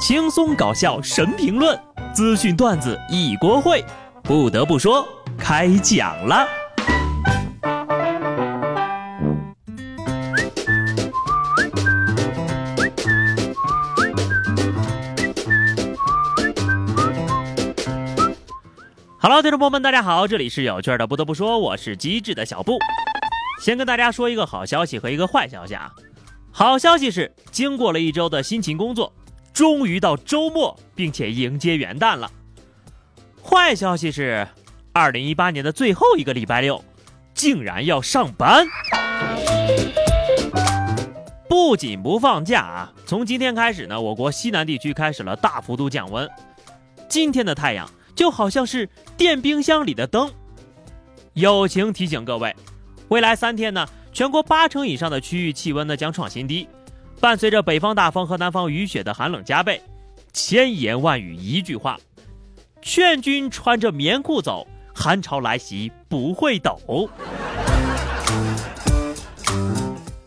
轻松搞笑神评论，资讯段子一锅烩。不得不说，开讲了。Hello，听众朋友们，大家好，这里是有趣的。不得不说，我是机智的小布。先跟大家说一个好消息和一个坏消息啊。好消息是，经过了一周的辛勤工作，终于到周末，并且迎接元旦了。坏消息是，二零一八年的最后一个礼拜六，竟然要上班。不仅不放假啊，从今天开始呢，我国西南地区开始了大幅度降温。今天的太阳就好像是电冰箱里的灯。友情提醒各位，未来三天呢。全国八成以上的区域气温呢将创新低，伴随着北方大风和南方雨雪的寒冷加倍。千言万语一句话，劝君穿着棉裤走，寒潮来袭不会抖。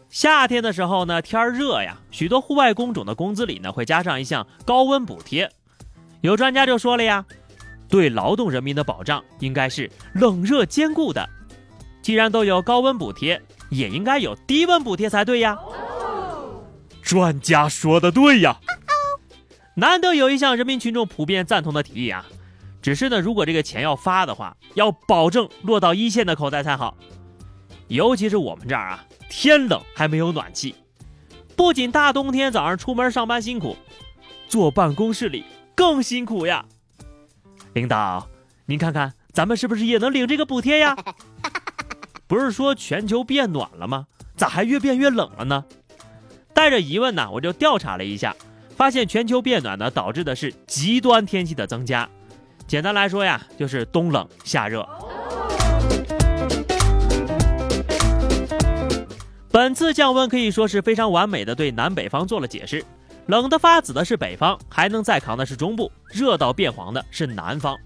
夏天的时候呢，天热呀，许多户外工种的工资里呢会加上一项高温补贴。有专家就说了呀，对劳动人民的保障应该是冷热兼顾的。既然都有高温补贴。也应该有低温补贴才对呀！专家说的对呀，难得有一项人民群众普遍赞同的提议啊！只是呢，如果这个钱要发的话，要保证落到一线的口袋才好。尤其是我们这儿啊，天冷还没有暖气，不仅大冬天早上出门上班辛苦，坐办公室里更辛苦呀！领导，您看看咱们是不是也能领这个补贴呀？不是说全球变暖了吗？咋还越变越冷了呢？带着疑问呢，我就调查了一下，发现全球变暖呢导致的是极端天气的增加。简单来说呀，就是冬冷夏热。本次降温可以说是非常完美的对南北方做了解释。冷得发紫的是北方，还能再扛的是中部，热到变黄的是南方。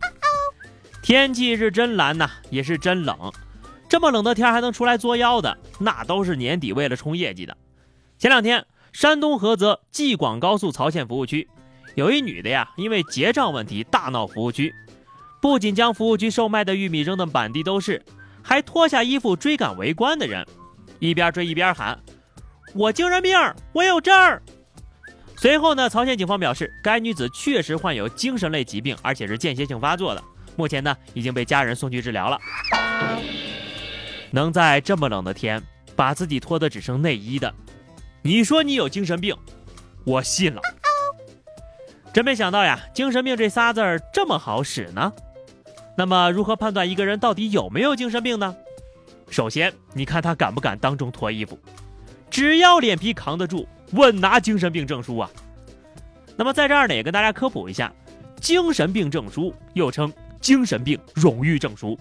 天气是真蓝呐，也是真冷。这么冷的天还能出来作妖的，那都是年底为了冲业绩的。前两天，山东菏泽济广高速曹县服务区，有一女的呀，因为结账问题大闹服务区，不仅将服务区售卖的玉米扔得满地都是，还脱下衣服追赶围观的人，一边追一边喊：“我精神病，我有证儿。”随后呢，曹县警方表示，该女子确实患有精神类疾病，而且是间歇性发作的，目前呢已经被家人送去治疗了。能在这么冷的天把自己脱得只剩内衣的，你说你有精神病，我信了。真没想到呀，精神病这仨字儿这么好使呢。那么如何判断一个人到底有没有精神病呢？首先，你看他敢不敢当众脱衣服，只要脸皮扛得住，稳拿精神病证书啊。那么在这儿呢，也跟大家科普一下，精神病证书又称精神病荣誉证书。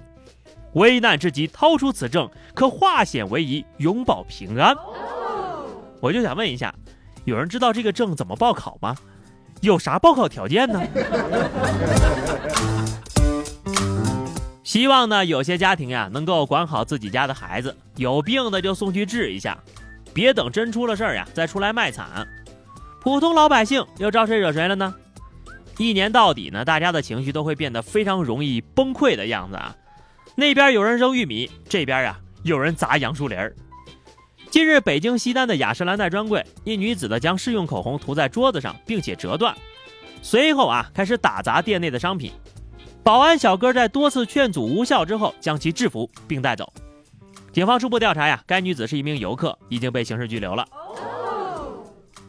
危难之际掏出此证，可化险为夷，永保平安。我就想问一下，有人知道这个证怎么报考吗？有啥报考条件呢？希望呢，有些家庭呀能够管好自己家的孩子，有病的就送去治一下，别等真出了事儿呀再出来卖惨。普通老百姓又招谁惹谁了呢？一年到底呢，大家的情绪都会变得非常容易崩溃的样子啊。那边有人扔玉米，这边呀有人砸杨树林儿。近日，北京西单的雅诗兰黛专柜，一女子呢将试用口红涂在桌子上，并且折断，随后啊开始打砸店内的商品。保安小哥在多次劝阻无效之后，将其制服并带走。警方初步调查呀，该女子是一名游客，已经被刑事拘留了。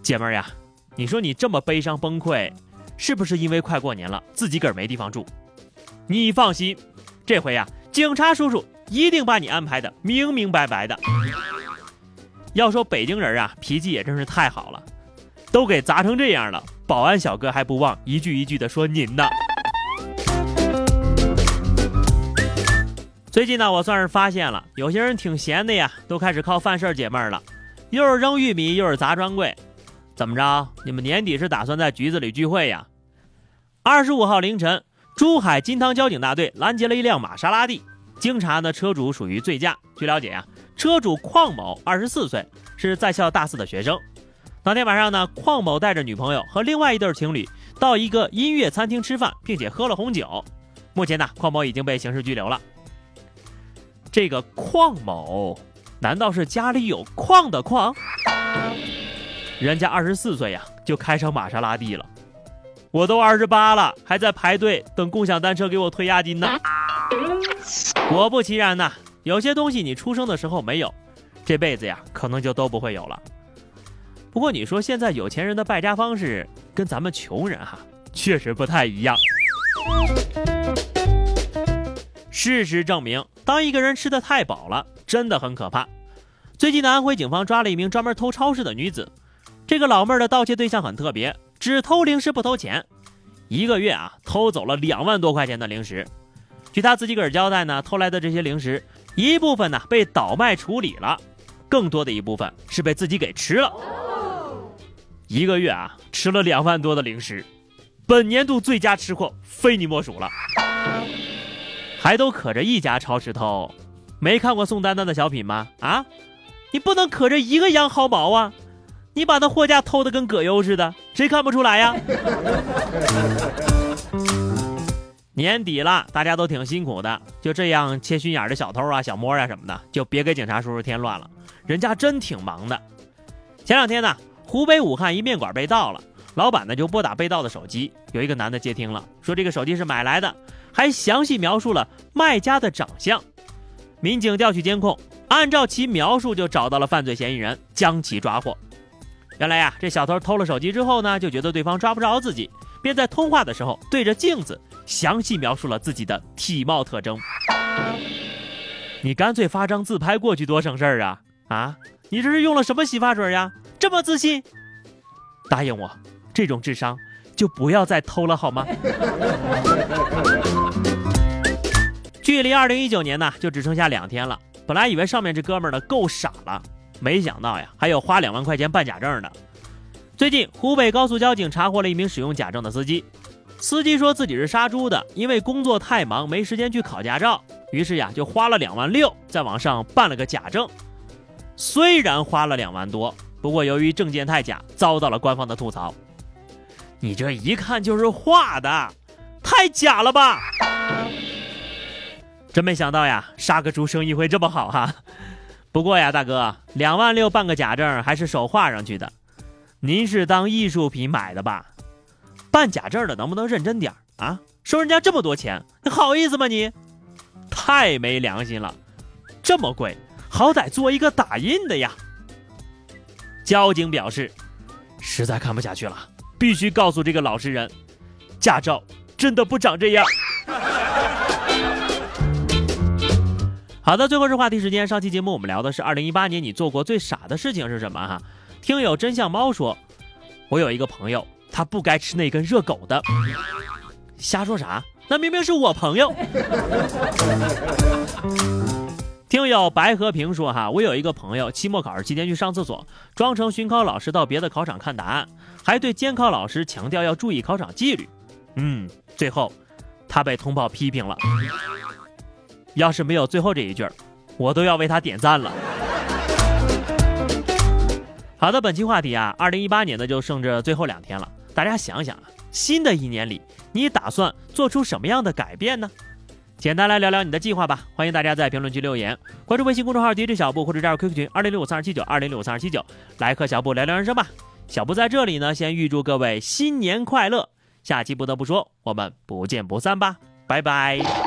姐妹儿呀，你说你这么悲伤崩溃，是不是因为快过年了，自己个儿没地方住？你放心，这回呀。警察叔叔一定把你安排的明明白白的。要说北京人啊，脾气也真是太好了，都给砸成这样了，保安小哥还不忘一句一句的说您呢。最近呢，我算是发现了，有些人挺闲的呀，都开始靠犯事儿解闷了，又是扔玉米，又是砸专柜，怎么着？你们年底是打算在局子里聚会呀？二十五号凌晨。珠海金汤交警大队拦截了一辆玛莎拉蒂，经查呢，车主属于醉驾。据了解呀，车主邝某二十四岁，是在校大四的学生。当天晚上呢，邝某带着女朋友和另外一对情侣到一个音乐餐厅吃饭，并且喝了红酒。目前呢，邝某已经被刑事拘留了。这个邝某，难道是家里有矿的矿？人家二十四岁呀，就开上玛莎拉蒂了。我都二十八了，还在排队等共享单车给我退押金呢。果不其然呐，有些东西你出生的时候没有，这辈子呀，可能就都不会有了。不过你说现在有钱人的败家方式跟咱们穷人哈确实不太一样。事实证明，当一个人吃的太饱了，真的很可怕。最近的安徽警方抓了一名专门偷超市的女子，这个老妹儿的盗窃对象很特别，只偷零食不偷钱，一个月啊偷走了两万多块钱的零食。据她自己个儿交代呢，偷来的这些零食一部分呢被倒卖处理了，更多的一部分是被自己给吃了。一个月啊，吃了两万多的零食，本年度最佳吃货非你莫属了。还都可着一家超市偷，没看过宋丹丹的小品吗？啊，你不能可着一个羊薅毛啊！你把那货架偷的跟葛优似的，谁看不出来呀？年底了，大家都挺辛苦的，就这样切心眼的小偷啊、小摸啊什么的，就别给警察叔叔添乱了。人家真挺忙的。前两天呢。湖北武汉一面馆被盗了，老板呢就拨打被盗的手机，有一个男的接听了，说这个手机是买来的，还详细描述了卖家的长相。民警调取监控，按照其描述就找到了犯罪嫌疑人，将其抓获。原来呀，这小偷偷了手机之后呢，就觉得对方抓不着自己，便在通话的时候对着镜子详细描述了自己的体貌特征。你干脆发张自拍过去多省事儿啊！啊，你这是用了什么洗发水呀？这么自信，答应我，这种智商就不要再偷了好吗？距离二零一九年呢，就只剩下两天了。本来以为上面这哥们儿呢够傻了，没想到呀，还有花两万块钱办假证的。最近，湖北高速交警查获了一名使用假证的司机。司机说自己是杀猪的，因为工作太忙，没时间去考驾照，于是呀，就花了两万六在网上办了个假证。虽然花了两万多。不过，由于证件太假，遭到了官方的吐槽。你这一看就是画的，太假了吧！真没想到呀，杀个猪生意会这么好哈。不过呀，大哥，两万六办个假证还是手画上去的，您是当艺术品买的吧？办假证的能不能认真点啊？收人家这么多钱，你好意思吗？你太没良心了！这么贵，好歹做一个打印的呀。交警表示，实在看不下去了，必须告诉这个老实人，驾照真的不长这样。好的，最后是话题时间。上期节目我们聊的是二零一八年你做过最傻的事情是什么？哈，听友真相猫说，我有一个朋友，他不该吃那根热狗的。瞎说啥？那明明是我朋友。听友白和平说：“哈，我有一个朋友，期末考试期间去上厕所，装成巡考老师到别的考场看答案，还对监考老师强调要注意考场纪律。嗯，最后他被通报批评了。要是没有最后这一句，我都要为他点赞了。”好的，本期话题啊，二零一八年的就剩这最后两天了，大家想想啊，新的一年里你打算做出什么样的改变呢？简单来聊聊你的计划吧，欢迎大家在评论区留言，关注微信公众号 DJ 小布或者加入 QQ 群二零六五三二七九二零六五三二七九，来和小布聊聊人生吧。小布在这里呢，先预祝各位新年快乐，下期不得不说，我们不见不散吧，拜拜。